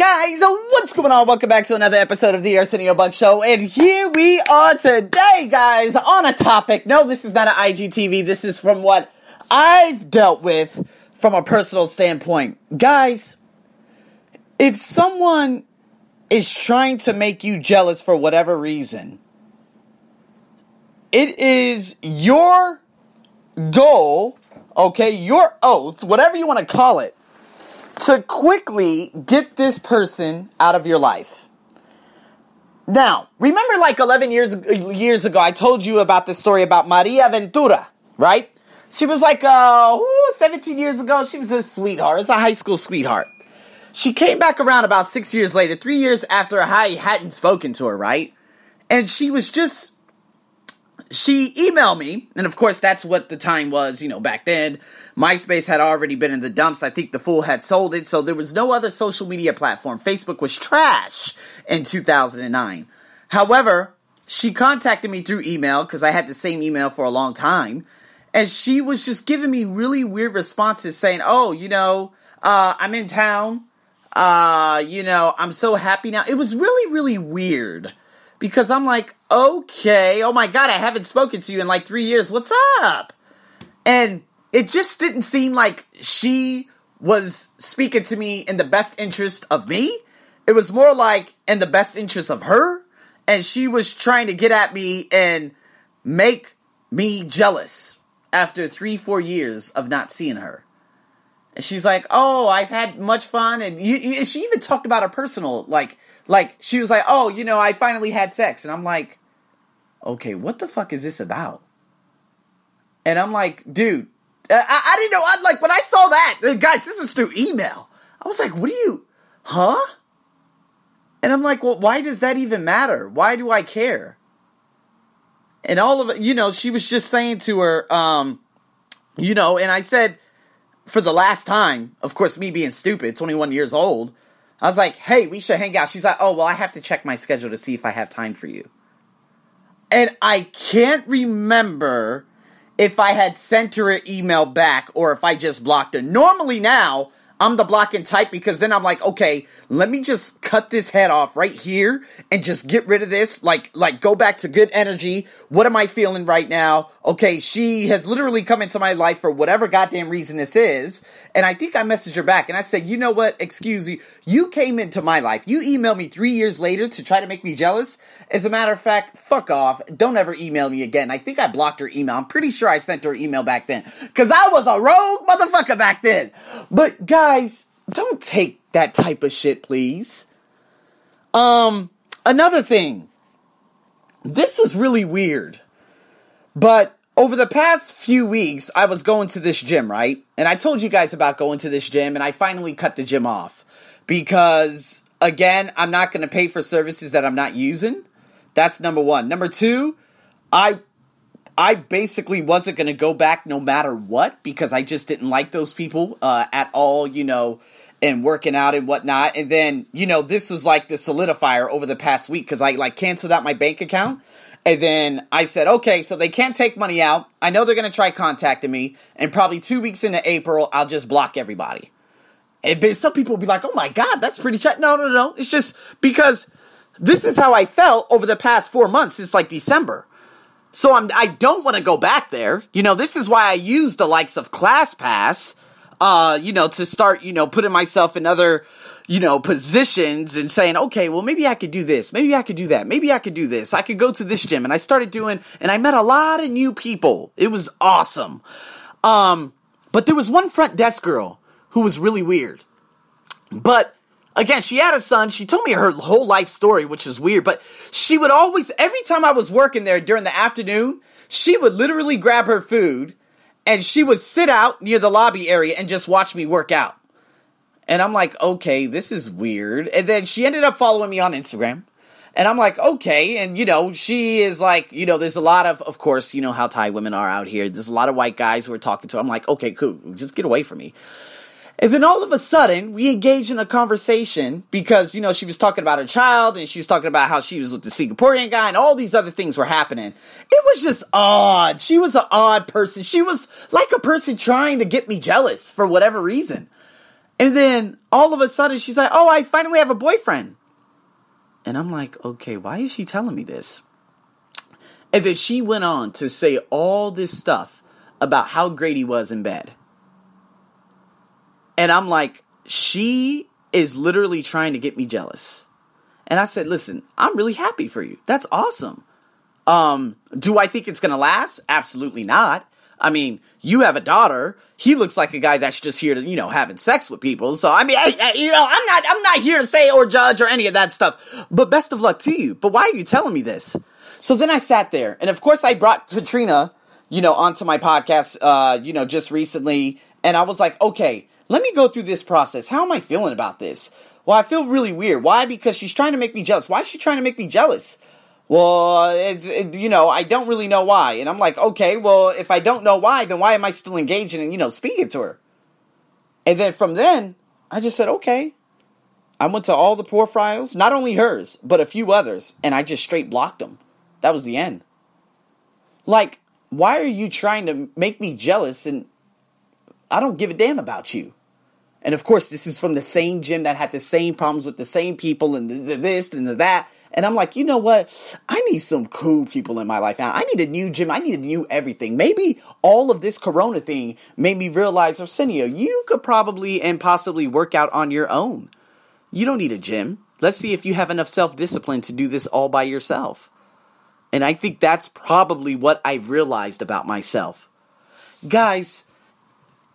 guys, uh, what's going on? Welcome back to another episode of the Arsenio Buck Show. And here we are today, guys, on a topic. No, this is not an IGTV. This is from what I've dealt with from a personal standpoint. Guys, if someone is trying to make you jealous for whatever reason, it is your goal, okay, your oath, whatever you want to call it, to quickly get this person out of your life. Now, remember like 11 years years ago I told you about the story about Maria Ventura, right? She was like uh ooh, 17 years ago, she was a sweetheart. It's a high school sweetheart. She came back around about 6 years later, 3 years after I hadn't spoken to her, right? And she was just she emailed me, and of course that's what the time was, you know, back then. MySpace had already been in the dumps. I think the fool had sold it, so there was no other social media platform. Facebook was trash in 2009. However, she contacted me through email because I had the same email for a long time, and she was just giving me really weird responses saying, "Oh, you know, uh, I'm in town. Uh, you know, I'm so happy now." It was really, really weird because I'm like, okay, oh my god, I haven't spoken to you in like three years. What's up? And it just didn't seem like she was speaking to me in the best interest of me. It was more like in the best interest of her. And she was trying to get at me and make me jealous after three, four years of not seeing her. And she's like, "Oh, I've had much fun," and you, you, she even talked about her personal, like, like she was like, "Oh, you know, I finally had sex," and I'm like, "Okay, what the fuck is this about?" And I'm like, "Dude, I, I didn't know. I like when I saw that, uh, guys. This is through email. I was like, "What do you, huh?" And I'm like, "Well, why does that even matter? Why do I care?" And all of it, you know, she was just saying to her, um, you know, and I said, for the last time, of course, me being stupid, 21 years old, I was like, hey, we should hang out. She's like, oh, well, I have to check my schedule to see if I have time for you. And I can't remember if I had sent her an email back or if I just blocked her. Normally now, I'm the blocking type because then I'm like, okay, let me just cut this head off right here and just get rid of this. Like, like go back to good energy. What am I feeling right now? Okay, she has literally come into my life for whatever goddamn reason this is. And I think I messaged her back and I said, you know what? Excuse me. You came into my life. You emailed me three years later to try to make me jealous. As a matter of fact, fuck off. Don't ever email me again. I think I blocked her email. I'm pretty sure I sent her email back then. Cause I was a rogue motherfucker back then. But guys, don't take that type of shit, please. Um, another thing. This is really weird. But over the past few weeks, I was going to this gym, right? And I told you guys about going to this gym, and I finally cut the gym off because, again, I'm not going to pay for services that I'm not using. That's number one. Number two, I I basically wasn't going to go back no matter what because I just didn't like those people uh, at all, you know, and working out and whatnot. And then, you know, this was like the solidifier over the past week because I like canceled out my bank account. And then I said, okay, so they can't take money out. I know they're going to try contacting me. And probably two weeks into April, I'll just block everybody. And some people will be like, oh my God, that's pretty chat. No, no, no. It's just because this is how I felt over the past four months since like December. So I'm, I don't want to go back there. You know, this is why I use the likes of ClassPass, uh, you know, to start, you know, putting myself in other, you know, positions and saying, okay, well, maybe I could do this. Maybe I could do that. Maybe I could do this. I could go to this gym. And I started doing, and I met a lot of new people. It was awesome. Um, but there was one front desk girl who was really weird. But again, she had a son. She told me her whole life story, which is weird. But she would always, every time I was working there during the afternoon, she would literally grab her food and she would sit out near the lobby area and just watch me work out. And I'm like, okay, this is weird. And then she ended up following me on Instagram. And I'm like, okay. And, you know, she is like, you know, there's a lot of, of course, you know how Thai women are out here. There's a lot of white guys who are talking to her. I'm like, okay, cool. Just get away from me. And then all of a sudden, we engage in a conversation because, you know, she was talking about her child and she was talking about how she was with the Singaporean guy and all these other things were happening. It was just odd. She was an odd person. She was like a person trying to get me jealous for whatever reason. And then all of a sudden she's like, "Oh, I finally have a boyfriend." And I'm like, "Okay, why is she telling me this?" And then she went on to say all this stuff about how great he was in bed. And I'm like, she is literally trying to get me jealous. And I said, listen, I'm really happy for you. That's awesome. Um, do I think it's going to last? Absolutely not. I mean, you have a daughter. He looks like a guy that's just here to, you know, having sex with people. So I mean, I, I, you know, I'm not, I'm not here to say or judge or any of that stuff. But best of luck to you. But why are you telling me this? So then I sat there, and of course I brought Katrina, you know, onto my podcast, uh, you know, just recently, and I was like, okay, let me go through this process. How am I feeling about this? Well, I feel really weird. Why? Because she's trying to make me jealous. Why is she trying to make me jealous? Well, it's, it, you know, I don't really know why. And I'm like, okay, well, if I don't know why, then why am I still engaging and, you know, speaking to her? And then from then, I just said, okay. I went to all the poor files, not only hers, but a few others, and I just straight blocked them. That was the end. Like, why are you trying to make me jealous and I don't give a damn about you? And of course, this is from the same gym that had the same problems with the same people and the, the this and the that. And I'm like, you know what? I need some cool people in my life now. I need a new gym. I need a new everything. Maybe all of this corona thing made me realize, Arsenio, you could probably and possibly work out on your own. You don't need a gym. Let's see if you have enough self discipline to do this all by yourself. And I think that's probably what I've realized about myself. Guys,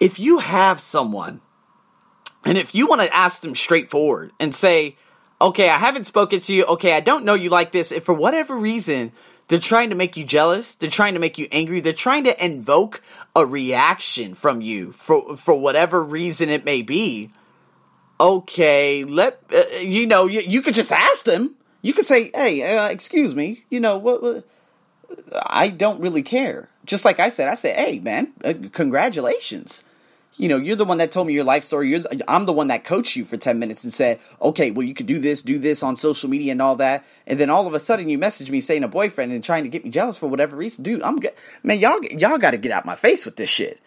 if you have someone, and if you want to ask them straightforward and say, okay, I haven't spoken to you, okay, I don't know you like this, if for whatever reason they're trying to make you jealous, they're trying to make you angry, they're trying to invoke a reaction from you for for whatever reason it may be. Okay, let uh, you know you, you could just ask them you could say, "Hey, uh, excuse me, you know what, what? I don't really care." Just like I said, I said, "Hey, man, uh, congratulations." You know, you're the one that told me your life story. You're, I'm the one that coached you for 10 minutes and said, okay, well, you could do this, do this on social media and all that. And then all of a sudden you message me saying a boyfriend and trying to get me jealous for whatever reason. Dude, I'm good. Man, y'all, y'all got to get out my face with this shit.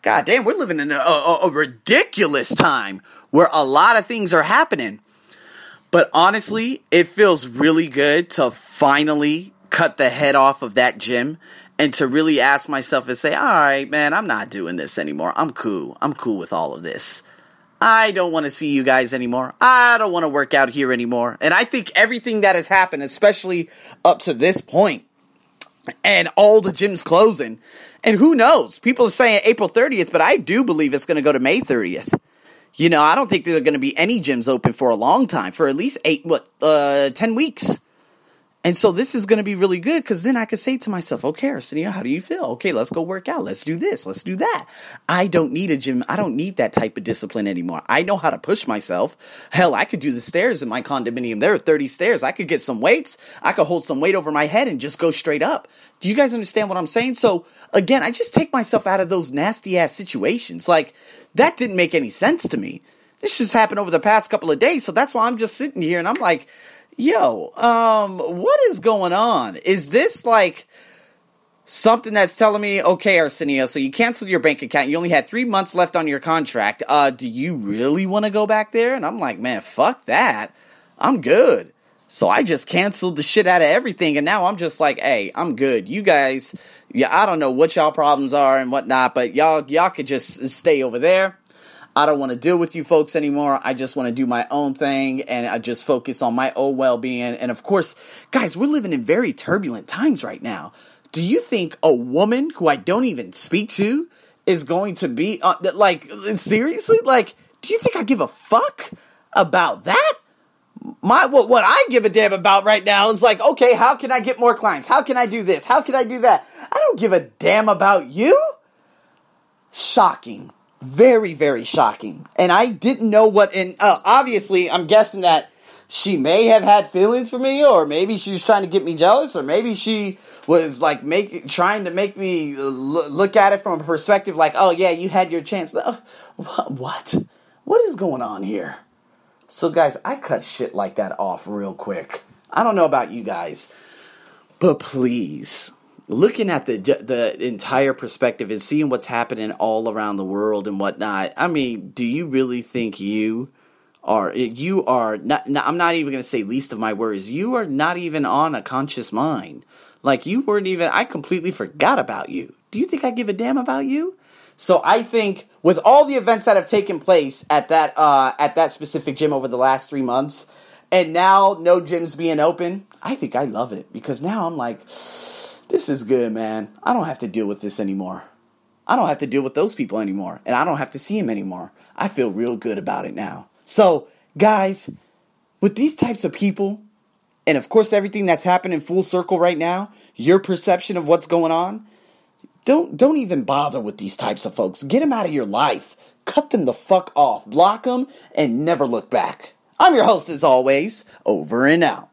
God damn, we're living in a, a, a ridiculous time where a lot of things are happening. But honestly, it feels really good to finally cut the head off of that gym and to really ask myself and say, all right, man, I'm not doing this anymore. I'm cool. I'm cool with all of this. I don't want to see you guys anymore. I don't want to work out here anymore. And I think everything that has happened, especially up to this point, and all the gyms closing, and who knows? People are saying April 30th, but I do believe it's going to go to May 30th. You know, I don't think there are going to be any gyms open for a long time, for at least eight, what, uh, 10 weeks. And so this is going to be really good because then I could say to myself, okay, Arsenio, how do you feel? Okay, let's go work out. Let's do this. Let's do that. I don't need a gym. I don't need that type of discipline anymore. I know how to push myself. Hell, I could do the stairs in my condominium. There are 30 stairs. I could get some weights. I could hold some weight over my head and just go straight up. Do you guys understand what I'm saying? So again, I just take myself out of those nasty ass situations. Like that didn't make any sense to me. This just happened over the past couple of days. So that's why I'm just sitting here and I'm like, yo, um, what is going on? Is this like something that's telling me, okay, Arsenio, so you canceled your bank account. You only had three months left on your contract. Uh, do you really want to go back there? And I'm like, man, fuck that. I'm good. So I just canceled the shit out of everything. And now I'm just like, hey, I'm good. You guys, yeah, I don't know what y'all problems are and whatnot, but y'all, y'all could just stay over there. I don't want to deal with you folks anymore. I just want to do my own thing and I just focus on my own well being. And of course, guys, we're living in very turbulent times right now. Do you think a woman who I don't even speak to is going to be uh, like, seriously? Like, do you think I give a fuck about that? My what, what I give a damn about right now is like, okay, how can I get more clients? How can I do this? How can I do that? I don't give a damn about you. Shocking very very shocking. And i didn't know what and uh, obviously i'm guessing that she may have had feelings for me or maybe she was trying to get me jealous or maybe she was like making trying to make me look at it from a perspective like oh yeah you had your chance. What? What is going on here? So guys i cut shit like that off real quick. I don't know about you guys but please looking at the the entire perspective and seeing what's happening all around the world and whatnot. I mean, do you really think you are you are not, not I'm not even going to say least of my worries. You are not even on a conscious mind. Like you weren't even I completely forgot about you. Do you think I give a damn about you? So I think with all the events that have taken place at that uh, at that specific gym over the last three months, and now no gyms being open, I think I love it because now I'm like, this is good, man. I don't have to deal with this anymore. I don't have to deal with those people anymore, and I don't have to see them anymore. I feel real good about it now. So, guys, with these types of people, and of course everything that's happening full circle right now, your perception of what's going on, don't don't even bother with these types of folks. Get them out of your life. Cut them the fuck off. Block them and never look back. I'm your host as always. Over and out.